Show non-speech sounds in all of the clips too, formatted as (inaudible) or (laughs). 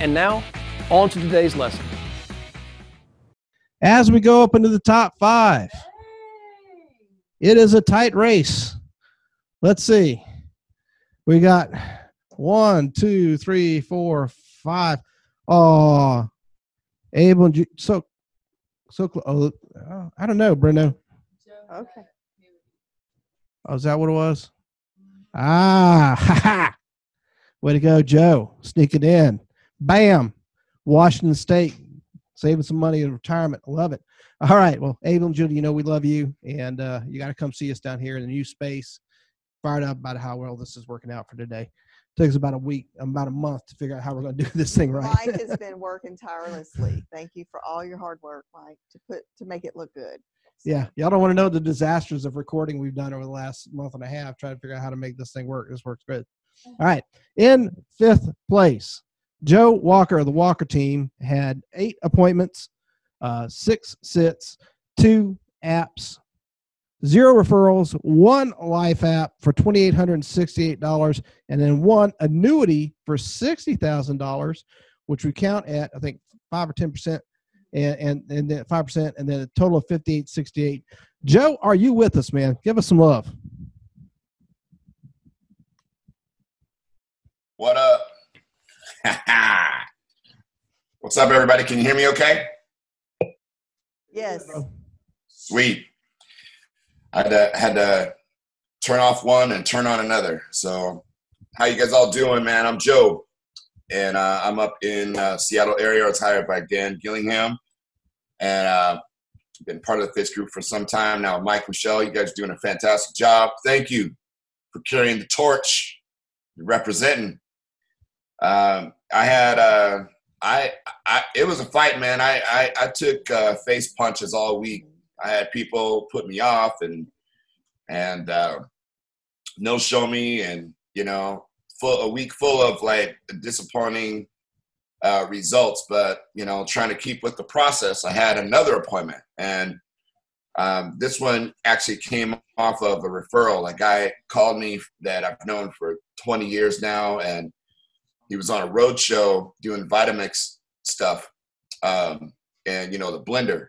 And now, on to today's lesson as we go up into the top five. It is a tight race. Let's see. We got one, two, three, four, five. Oh, Abel and so so oh, I don't know, Brendo. Okay. Oh, is that what it was? Ah, (laughs) ha ha. Way to go, Joe. Sneaking in. Bam. Washington State saving some money in retirement. Love it. All right. Well, Abel and Judy, you know we love you, and uh, you got to come see us down here in the new space. Fired up about how well this is working out for today. It takes about a week, about a month to figure out how we're going to do (laughs) this thing right. Mike has (laughs) been working tirelessly. Thank you for all your hard work, Mike, to put to make it look good. So. Yeah, y'all don't want to know the disasters of recording we've done over the last month and a half trying to figure out how to make this thing work. This works good. All right, in fifth place, Joe Walker of the Walker team had eight appointments, uh, six sits, two apps, zero referrals, one life app for $2,868, and then one annuity for $60,000, which we count at, I think, 5 or 10%, and, and, and then 5%, and then a total of 5868. Joe, are you with us, man? Give us some love. What up? (laughs) What's up, everybody? Can you hear me okay? Yes. Sweet. I had to, had to turn off one and turn on another. So, how you guys all doing, man? I'm Joe, and uh, I'm up in uh, Seattle area. Retired by Dan Gillingham, and uh, been part of the Fitz group for some time now. Mike, Michelle, you guys are doing a fantastic job. Thank you for carrying the torch, representing. Um, I had uh, I, I it was a fight, man. I I, I took uh, face punches all week. I had people put me off and and uh, no show me, and you know, full a week full of like disappointing uh, results. But you know, trying to keep with the process. I had another appointment, and um, this one actually came off of a referral. A guy called me that I've known for 20 years now, and he was on a road show doing Vitamix stuff, um, and you know the blender.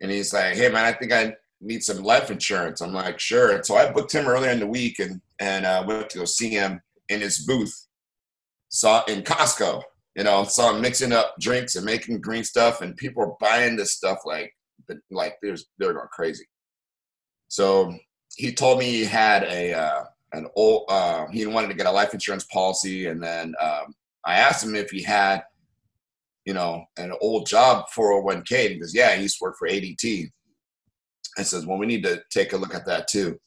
And he's like, "Hey man, I think I need some life insurance." I'm like, "Sure." And so I booked him earlier in the week, and and uh, went to go see him in his booth. Saw in Costco, you know, saw him mixing up drinks and making green stuff, and people are buying this stuff like like there's they're going crazy. So he told me he had a uh, an old uh, he wanted to get a life insurance policy and then um, i asked him if he had you know an old job 401k because yeah he used to work for adt and says well we need to take a look at that too.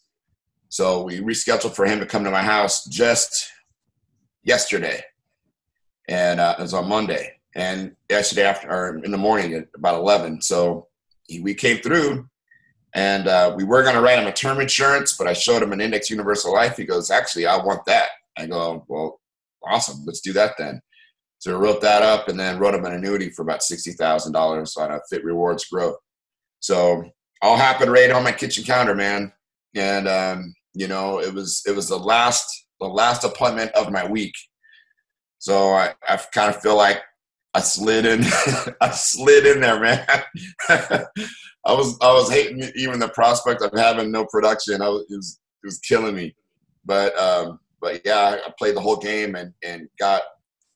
So we rescheduled for him to come to my house just yesterday and uh, it was on monday and yesterday after or in the morning at about 11 so he, we came through and uh, we were going to write him a term insurance, but I showed him an index universal life. He goes, actually, I want that. I go, well, awesome. Let's do that then. So we wrote that up and then wrote him an annuity for about $60,000 on a Fit Rewards growth. So all happened right on my kitchen counter, man. And, um, you know, it was, it was the last, the last appointment of my week. So I, I kind of feel like I slid in, (laughs) I slid in there, man. (laughs) I was I was hating even the prospect of having no production. I was it was, it was killing me, but um, but yeah, I played the whole game and and got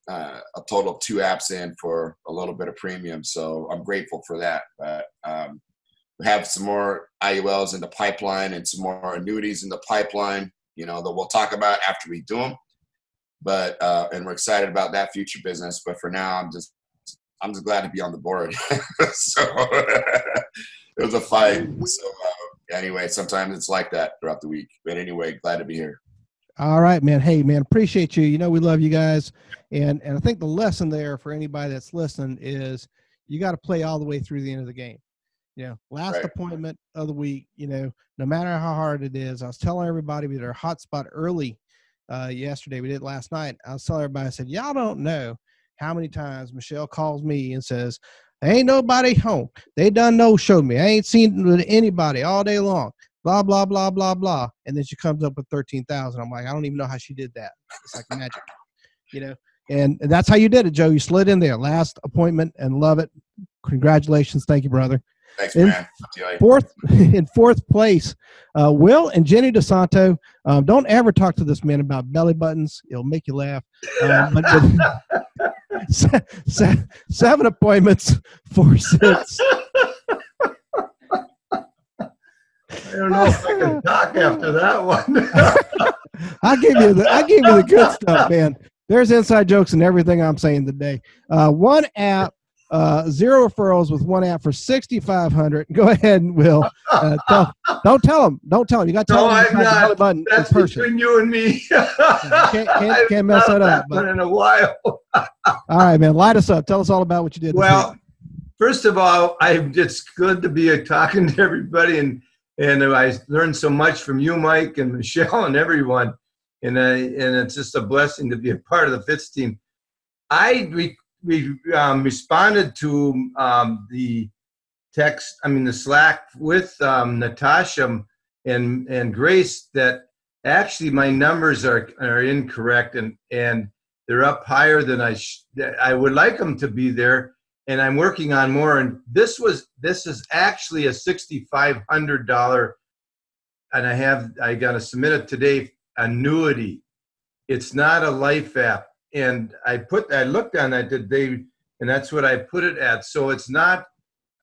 uh, a total of two apps in for a little bit of premium. So I'm grateful for that. But um, we have some more IULs in the pipeline and some more annuities in the pipeline. You know that we'll talk about after we do them. But uh, and we're excited about that future business. But for now, I'm just I'm just glad to be on the board. (laughs) so it was a fight. So uh, anyway, sometimes it's like that throughout the week. But anyway, glad to be here. All right, man. Hey, man, appreciate you. You know we love you guys, and and I think the lesson there for anybody that's listening is you got to play all the way through the end of the game. You know, last Right. appointment of the week. You know, no matter how hard it is, I was telling everybody we did our hotspot early uh, yesterday. We did it last night. I was telling everybody, I said, y'all don't know how many times Michelle calls me and says, "Ain't nobody home. They done no show me. I ain't seen anybody all day long." Blah blah blah blah blah, and then she comes up with thirteen thousand. I'm like, I don't even know how she did that. It's like magic, you know. And that's how you did it, Joe. You slid in there, last appointment, and love it. Congratulations, thank you, brother. Thanks, In- man. Fourth (laughs) in fourth place, uh, Will and Jenny DeSanto. Um, don't ever talk to this man about belly buttons; it'll make you laugh. Um, but (laughs) (laughs) se- se- seven appointments, four sits. I don't know if I can talk after that one. (laughs) I give you the I give you the good stuff, man. There's inside jokes and everything I'm saying today. Uh, one app, uh, zero referrals with one app for 6,500. Go ahead and Will. Uh, tell, don't tell them. Don't tell them. You got to tell No, them. I'm not. Button That's between you and me. can't- can't- (laughs) can't mess that up, but- in a while. (laughs) All right, man. Light us up. Tell us all about what you did. Well, first of all, I it's good to be talking to everybody, and and I learned so much from you, Mike, and Michelle, and everyone, and I and it's just a blessing to be a part of the Fitz team. I we um, responded to um, the text, I mean the Slack with um, Natasha and and Grace that actually my numbers are are incorrect and and they're up higher than I sh- I would like them to be there and I'm working on more. And this was this is actually a sixty five hundred dollar, and I have I got to submit it today. Annuity. It's not a life app, and I put I looked on that today, and that's what I put it at. So it's not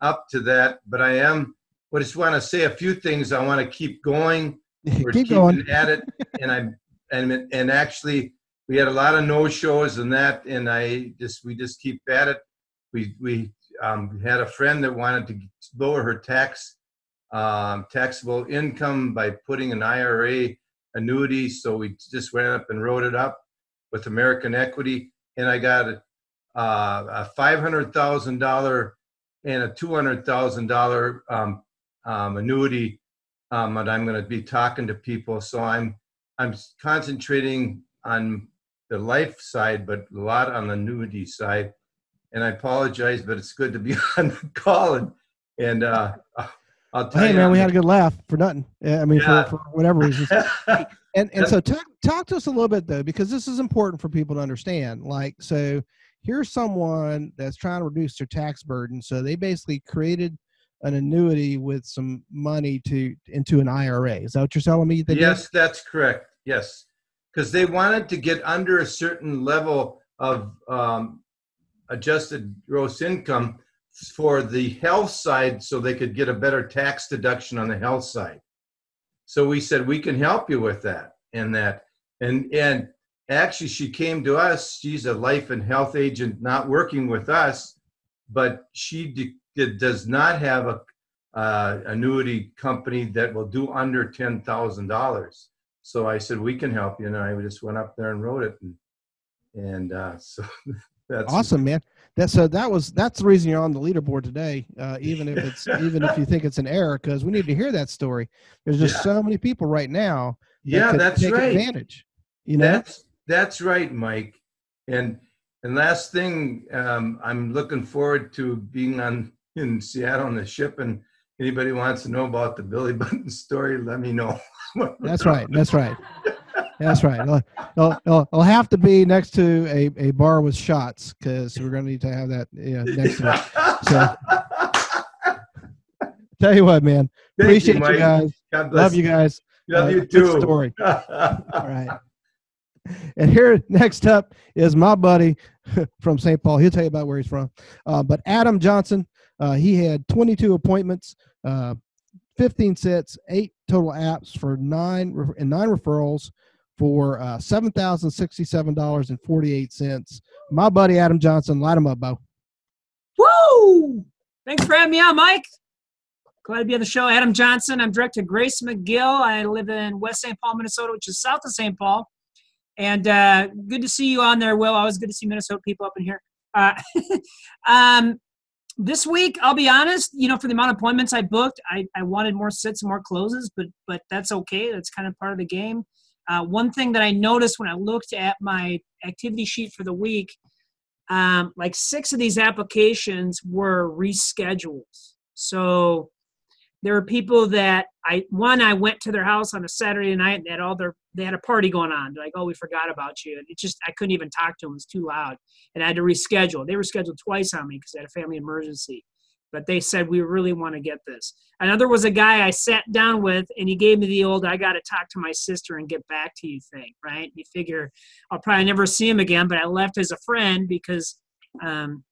up to that, but I am. I just want to say a few things. I want to keep going (laughs) we're keep keeping going. at it (laughs) and i and and actually we had a lot of no shows and that and i just we just keep at it we we um, had a friend that wanted to lower her tax um, taxable income by putting an ira annuity so we just went up and wrote it up with american equity and i got a, uh, a $500000 and a $200000 um, um, annuity um, and I'm going to be talking to people. So I'm I'm concentrating on the life side, but a lot on the annuity side. And I apologize, but it's good to be (laughs) on the call and and uh, I'll tell Hey, you. man, we had a good laugh for nothing. Yeah, I mean, Yeah. for, for whatever reasons. good. (laughs) And and so talk talk to us a little bit though, because this is important for people to understand. Like, so here's someone that's trying to reduce their tax burden. So they basically created an annuity with some money to into an IRA. Is that what you're telling me? they did? yes, that's correct. Yes, because they wanted to get under a certain level of um, adjusted gross income for the health side, so they could get a better tax deduction on the health side. So we said we can help you with that and that and and actually she came to us. She's a life and health agent, not working with us, but she d- does not have a uh, annuity company that will do under ten thousand dollars. So I said we can help you, and I just went up there and wrote it, and and uh, (laughs) so that's awesome, man. That so that was that's the reason you're on the leaderboard today. Uh, even if it's (laughs) even if you think it's an error, because we need to hear that story. There's just Yeah. so many people right now. that Yeah, that's right. Advantage. You know. That's that's right, Mike. And and last thing, um, I'm looking forward to being on in Seattle on the ship. And anybody wants to know about the Billy Button story, let me know. (laughs) That's right. That's right. That's right. It'll, it'll, it'll, it'll have to be next to a, a bar with shots because we're going to need to have that yeah, next to it. So- Tell you what, man. Thank Appreciate you, Mike. guys. God bless Love you guys. Love Uh, you good too. story. (laughs) All right. And here, next up is my buddy (laughs) from St. Paul. He'll tell you about where he's from. Uh, but Adam Johnson, uh, he had 22 appointments, uh, 15 sets, eight total apps for nine re- and nine referrals for uh, $7,067.48. My buddy Adam Johnson, light him up, Bo. Woo! Thanks for having me on, Mike. Glad to be on the show. Adam Johnson. I'm director Grace McGill. I live in West St. Paul, Minnesota, which is south of St. Paul. And uh, good to see you on there, Will. Always good to see Minnesota people up in here. Uh, (laughs) um, this week, I'll be honest, you know, for the amount of appointments I booked, I, I wanted more sits and more closes, but but that's okay. That's kind of part of the game. Uh, one thing that I noticed when I looked at my activity sheet for the week, um, like six of these applications were reschedules. So there were people that I one I went to their house on a Saturday night and they had all their they had a party going on. They're like, oh, we forgot about you. And it just I couldn't even talk to them. It was too loud, and I had to reschedule. They were scheduled twice on me because I had a family emergency. But they said we really want to get this. Another was a guy I sat down with, and he gave me the old "I got to talk to my sister and get back to you" thing. Right? You figure I'll probably never see him again, but I left as a friend because um,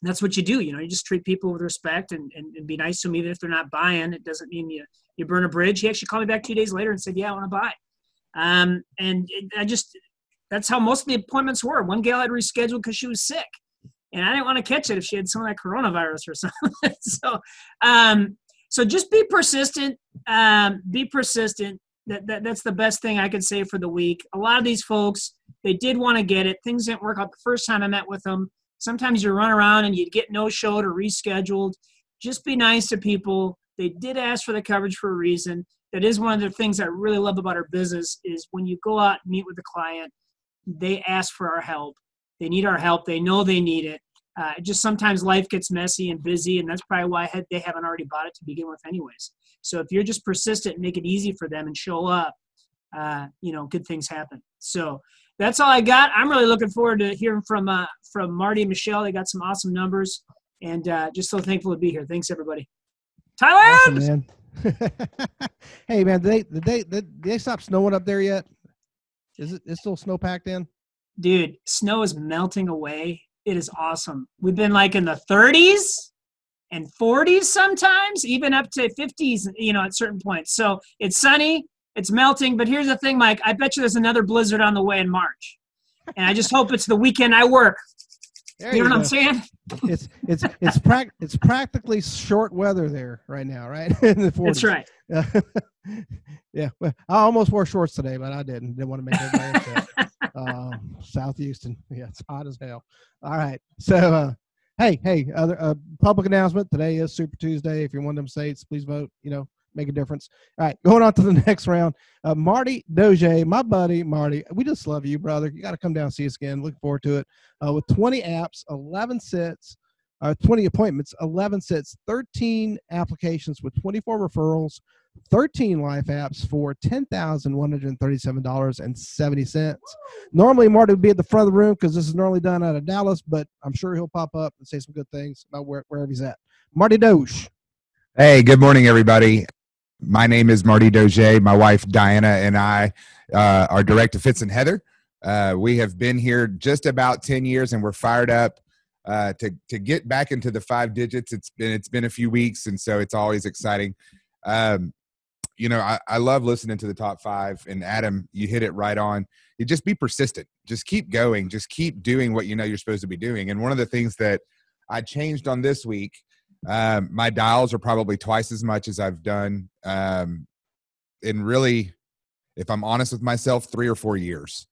that's what you do. You know, you just treat people with respect and, and, and, be nice to them, even if they're not buying. It doesn't mean you, you burn a bridge. He actually called me back two days later and said, yeah, I want to buy. Um, and it, I just, that's how most of the appointments were. One gal had rescheduled because she was sick and I didn't want to catch it if she had some of that coronavirus or (laughs) something. so, um, so just be persistent, um, be persistent. That, that, that's the best thing I could say for the week. A lot of these folks, they did want to get it. Things didn't work out the first time I met with them sometimes you run around and you get no showed or rescheduled. Just be nice to people. They did ask for the coverage for a reason. That is one of the things I really love about our business is when you go out and meet with a client, they ask for our help. They need our help. They know they need it. Uh, just sometimes life gets messy and busy, and that's probably why they haven't already bought it to begin with, anyways. So if you're just persistent and make it easy for them and show up, uh, you know, good things happen. So that's all I got. I'm really looking forward to hearing from uh, from Marty and Michelle. They got some awesome numbers, and uh, just so thankful to be here. Thanks everybody. Thailand. Awesome, man. (laughs) hey man, did they did they did they stop snowing up there yet? Is it it is still snow packed in? Dude, snow is melting away. It is awesome. We've been like in the 30s and 40s sometimes, even up to 50s, you know, at certain points. So it's sunny. It's melting, but here's the thing, Mike. I bet you there's another blizzard on the way in March, and I just hope it's the weekend I work. There you know go. what I'm saying? It's it's it's prac it's practically short weather there right now, right? (laughs) in the 40s. That's right. (laughs) yeah, well, I almost wore shorts today, but I didn't. Didn't want to make everybody upset. (laughs) uh, South Houston, (laughs) yeah, it's hot as hell. All right, so uh, hey, hey, other uh, public announcement. Today is Super Tuesday. If you're one of them states, please vote. You know, make a difference. All right, going on to the (laughs) next round. Uh, Marty Doge, my buddy Marty, we just love you, brother. You got to come down see us again. Looking forward to it. Uh, with 20 apps, 11 sets, uh, 20 appointments, 11 sets, 13 applications with 24 referrals, 13 life apps for $10,137.70. Normally, Marty would be at the front of the room because this is normally done out of Dallas, but I'm sure he'll pop up and say some good things about where, wherever he's at. Marty Doge. Hey, good morning, everybody. My name is Marty Doge. My wife Diana and I uh, are direct to Fitz and Heather. Uh, we have been here just about ten years, and we're fired up uh, to to get back into the five digits. It's been it's been a few weeks, and so it's always exciting. Um, you know, I, I love listening to the top five. And Adam, you hit it right on. You just be persistent. Just keep going. Just keep doing what you know you're supposed to be doing. And one of the things that I changed on this week um, my dials are probably twice as much as I've done um, in really, if I'm honest with myself, three or four years.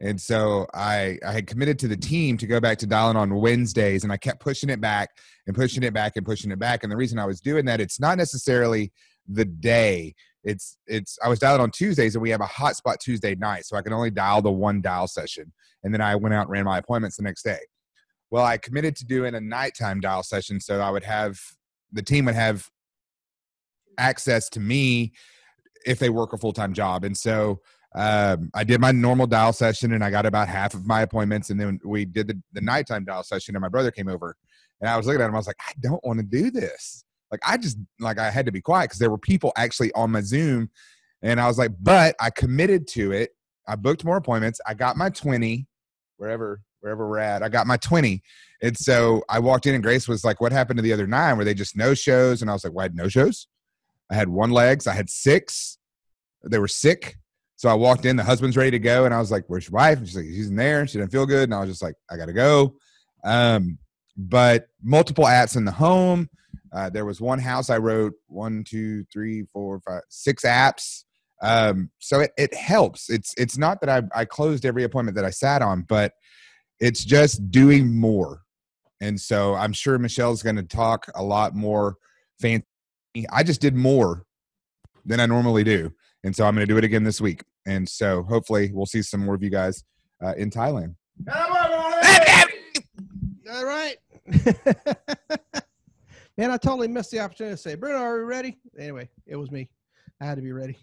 And so I, I had committed to the team to go back to dialing on Wednesdays, and I kept pushing it back and pushing it back and pushing it back. And the reason I was doing that, it's not necessarily the day. It's it's I was dialing on Tuesdays, and we have a hotspot Tuesday night, so I can only dial the one dial session. And then I went out and ran my appointments the next day. Well, I committed to doing a nighttime dial session so I would have the team would have access to me if they work a full time job. And so um, I did my normal dial session and I got about half of my appointments. And then we did the, the nighttime dial session and my brother came over and I was looking at him. I was like, I don't want to do this. Like, I just, like, I had to be quiet because there were people actually on my Zoom. And I was like, but I committed to it. I booked more appointments. I got my 20, wherever wherever we're at. I got my 20. And so I walked in and Grace was like, What happened to the other nine? Were they just no shows? And I was like, had no shows. I had one legs. I had six. They were sick. So I walked in, the husband's ready to go. And I was like, Where's your wife? And she's like, She's in there. She didn't feel good. And I was just like, I got to go. Um, but multiple apps in the home. Uh, there was one house I wrote one, two, three, four, five, six apps. Um, so it, it helps. It's it's not that I I closed every appointment that I sat on, but it's just doing more. And so I'm sure Michelle's going to talk a lot more fancy. I just did more than I normally do, and so I'm going to do it again this week. And so hopefully we'll see some more of you guys uh, in Thailand. All right. (laughs) Man, I totally missed the opportunity to say, Bruno, are we ready? Anyway, it was me. I had to be ready.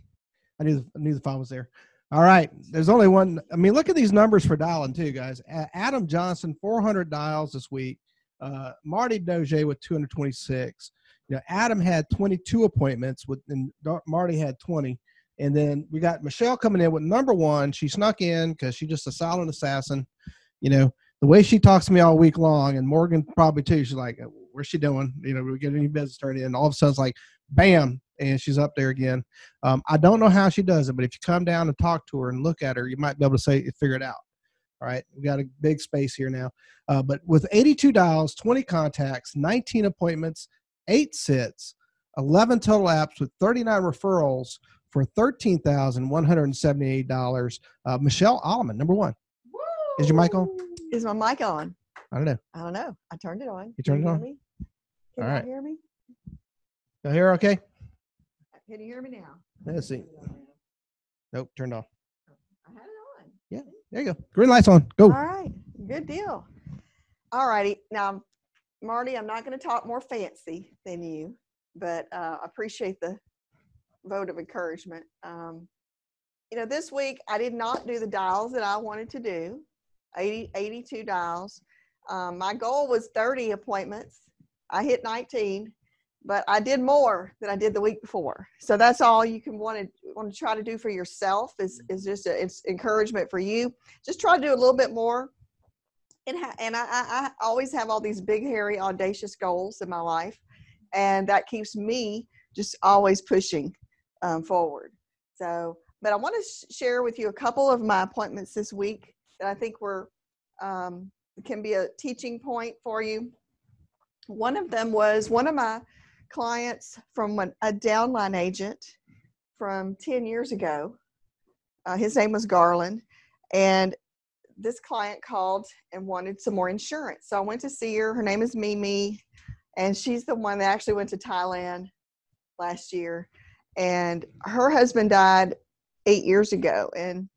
I knew the, I knew the phone was there. All right. There's only one. I mean, look at these numbers for dialing too, guys. Adam Johnson, 400 dials this week. Uh, Marty Doge with 226. You know, Adam had 22 appointments with, and Marty had 20. And then we got Michelle coming in with number one. She snuck in because she's just a silent assassin. You know, the way she talks to me all week long, and Morgan probably too. She's like, "Where's she doing? You know, we get any business started in." All of a sudden, it's like, bam, and she's up there again. Um, I don't know how she does it, but if you come down and talk to her and look at her, you might be able to say figure it out. All right, we got a big space here now, uh, but with 82 dials, 20 contacts, 19 appointments, eight sits, 11 total apps with 39 referrals for $13,178. Uh, Michelle Alleman, number one. Is your mic on? Is my mic on? I don't know. I don't know. I turned it on. You turned Can it on? Me? Can All you hear me? You hear okay? Can you hear me now? Let's see. Nope, turned off. I had it on. Yeah, there you go. Green light's on. Go. All right. Good deal. All righty. Now, Marty, I'm not going to talk more fancy than you, but uh, I appreciate the vote of encouragement. Um, you know, this week I did not do the dials that I wanted to do, 80, 82 dials. Um, my goal was 30 appointments. I hit 19, but I did more than I did the week before. So that's all you can want to want to try to do for yourself is is just a, it's encouragement for you. Just try to do a little bit more. And ha- and I, I I always have all these big hairy audacious goals in my life, and that keeps me just always pushing um, forward. So, but I want to sh- share with you a couple of my appointments this week that I think were um, can be a teaching point for you. One of them was one of my clients from an, a downline agent from 10 years ago. Uh, his name was Garland. And this client called and wanted some more insurance. So I went to see her. Her name is Mimi. And she's the one that actually went to Thailand last year. And her husband died eight years ago. And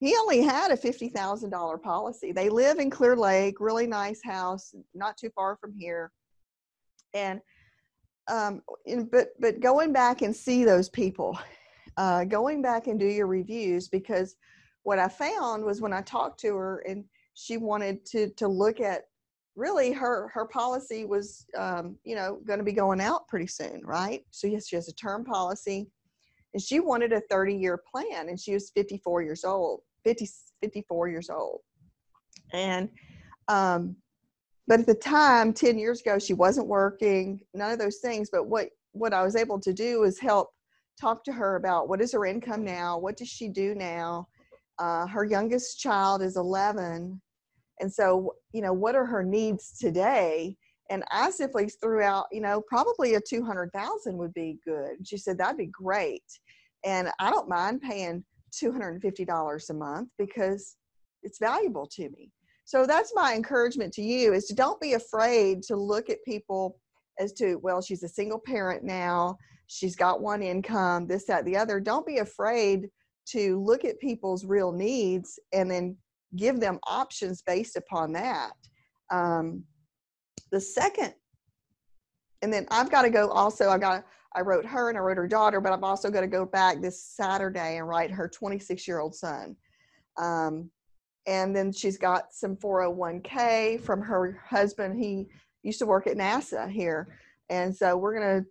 he only had a $50,000 policy. They live in Clear Lake, really nice house, not too far from here. And um, in, but but going back and see those people, uh, going back and do your reviews because what I found was when I talked to her and she wanted to to look at really her her policy was um, you know going to be going out pretty soon, right? So yes, she has a term policy, and she wanted a 30 year plan, and she was 54 years old, 50 54 years old, and um, but at the time 10 years ago she wasn't working none of those things. But what what i was able to do is help talk to her about what is her income now what does she do now? Uh, her youngest child is 11 and so you know what are her needs today? And i simply threw out you know probably a 200000 would be good. She said that'd be great and i don't mind paying $250 a month because it's valuable to me. So that's my encouragement to you is to don't be afraid to look at people as to well she's a single parent now she's got one income this that the other. Don't be afraid to look at people's real needs and then give them options based upon that. Um, the second and then i've got to go also I've got i wrote her and i wrote her daughter but i've also got to go back this saturday and write her 26 year old son. Um, and then she's got some 401k from her husband. He used to work at nasa here. And so we're going to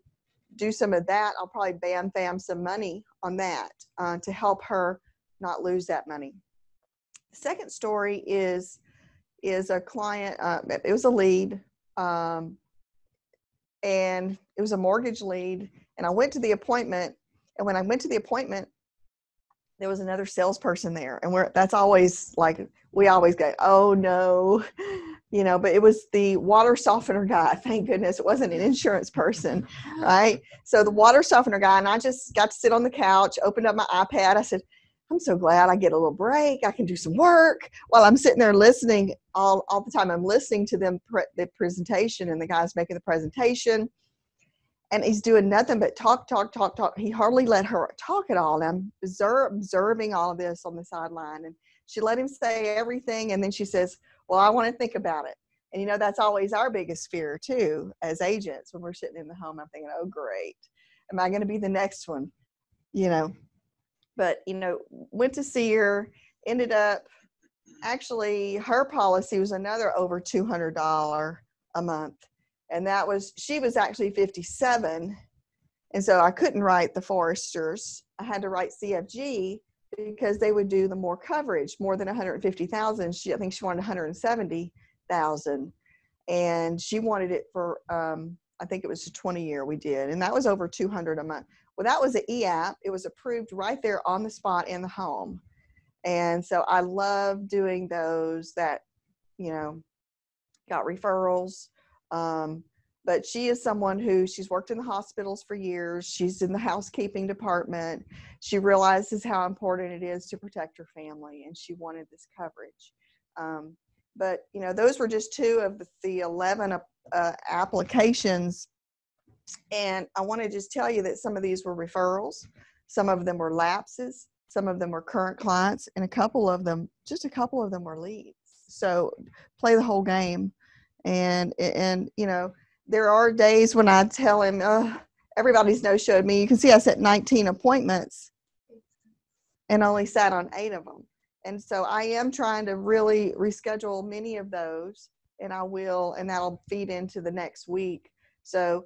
do some of that. I'll probably bam fam some money on that uh, to help her not lose that money. Second story is is a client uh, it was a lead um, and it was a mortgage lead and i went to the appointment and when i went to the appointment there was another salesperson there and we're that's always like we always go oh no (laughs) you know, but it was the water softener guy. (laughs) Thank goodness it wasn't an insurance person, (laughs) right? So the water softener guy, and I just got to sit on the couch, opened up my iPad. I said, I'm so glad I get a little break. I can do some work while I'm sitting there listening all, all the time. I'm listening to them pre- the presentation and the guy's making the presentation. And he's doing nothing but talk, talk, talk, talk. He hardly let her talk at all. And I'm observe, observing all of this on the sideline. And she let him say everything. And then she says, Well, I want to think about it. And you know, that's always our biggest fear too, as agents, when we're sitting in the home. I'm thinking, Oh, great. Am I going to be the next one? You know, but you know went to see her ended up actually her policy was another over $200 a month and that was she was actually 57 and so i couldn't write the foresters. I had to write cfg because they would do the more coverage more than 150000 she i think she wanted 170000 and she wanted it for um, i think it was a 20 year we did and that was over 200 a month well, that was an e-app. It was approved right there on the spot in the home. And so I love doing those that, you know, got referrals. Um, but she is someone who she's worked in the hospitals for years. She's in the housekeeping department. She realizes how important it is to protect her family, and she wanted this coverage. Um, but you know, those were just two of the, the 11 uh, applications and I want to just tell you that some of these were referrals, some of them were lapses, some of them were current clients, and a couple of them, just a couple of them were leads. So play the whole game. And, and you know, there are days when I tell him, oh, everybody's no showed me. You can see I set 19 appointments and only sat on eight of them. And so I am trying to really reschedule many of those, and I will, and that'll feed into the next week. So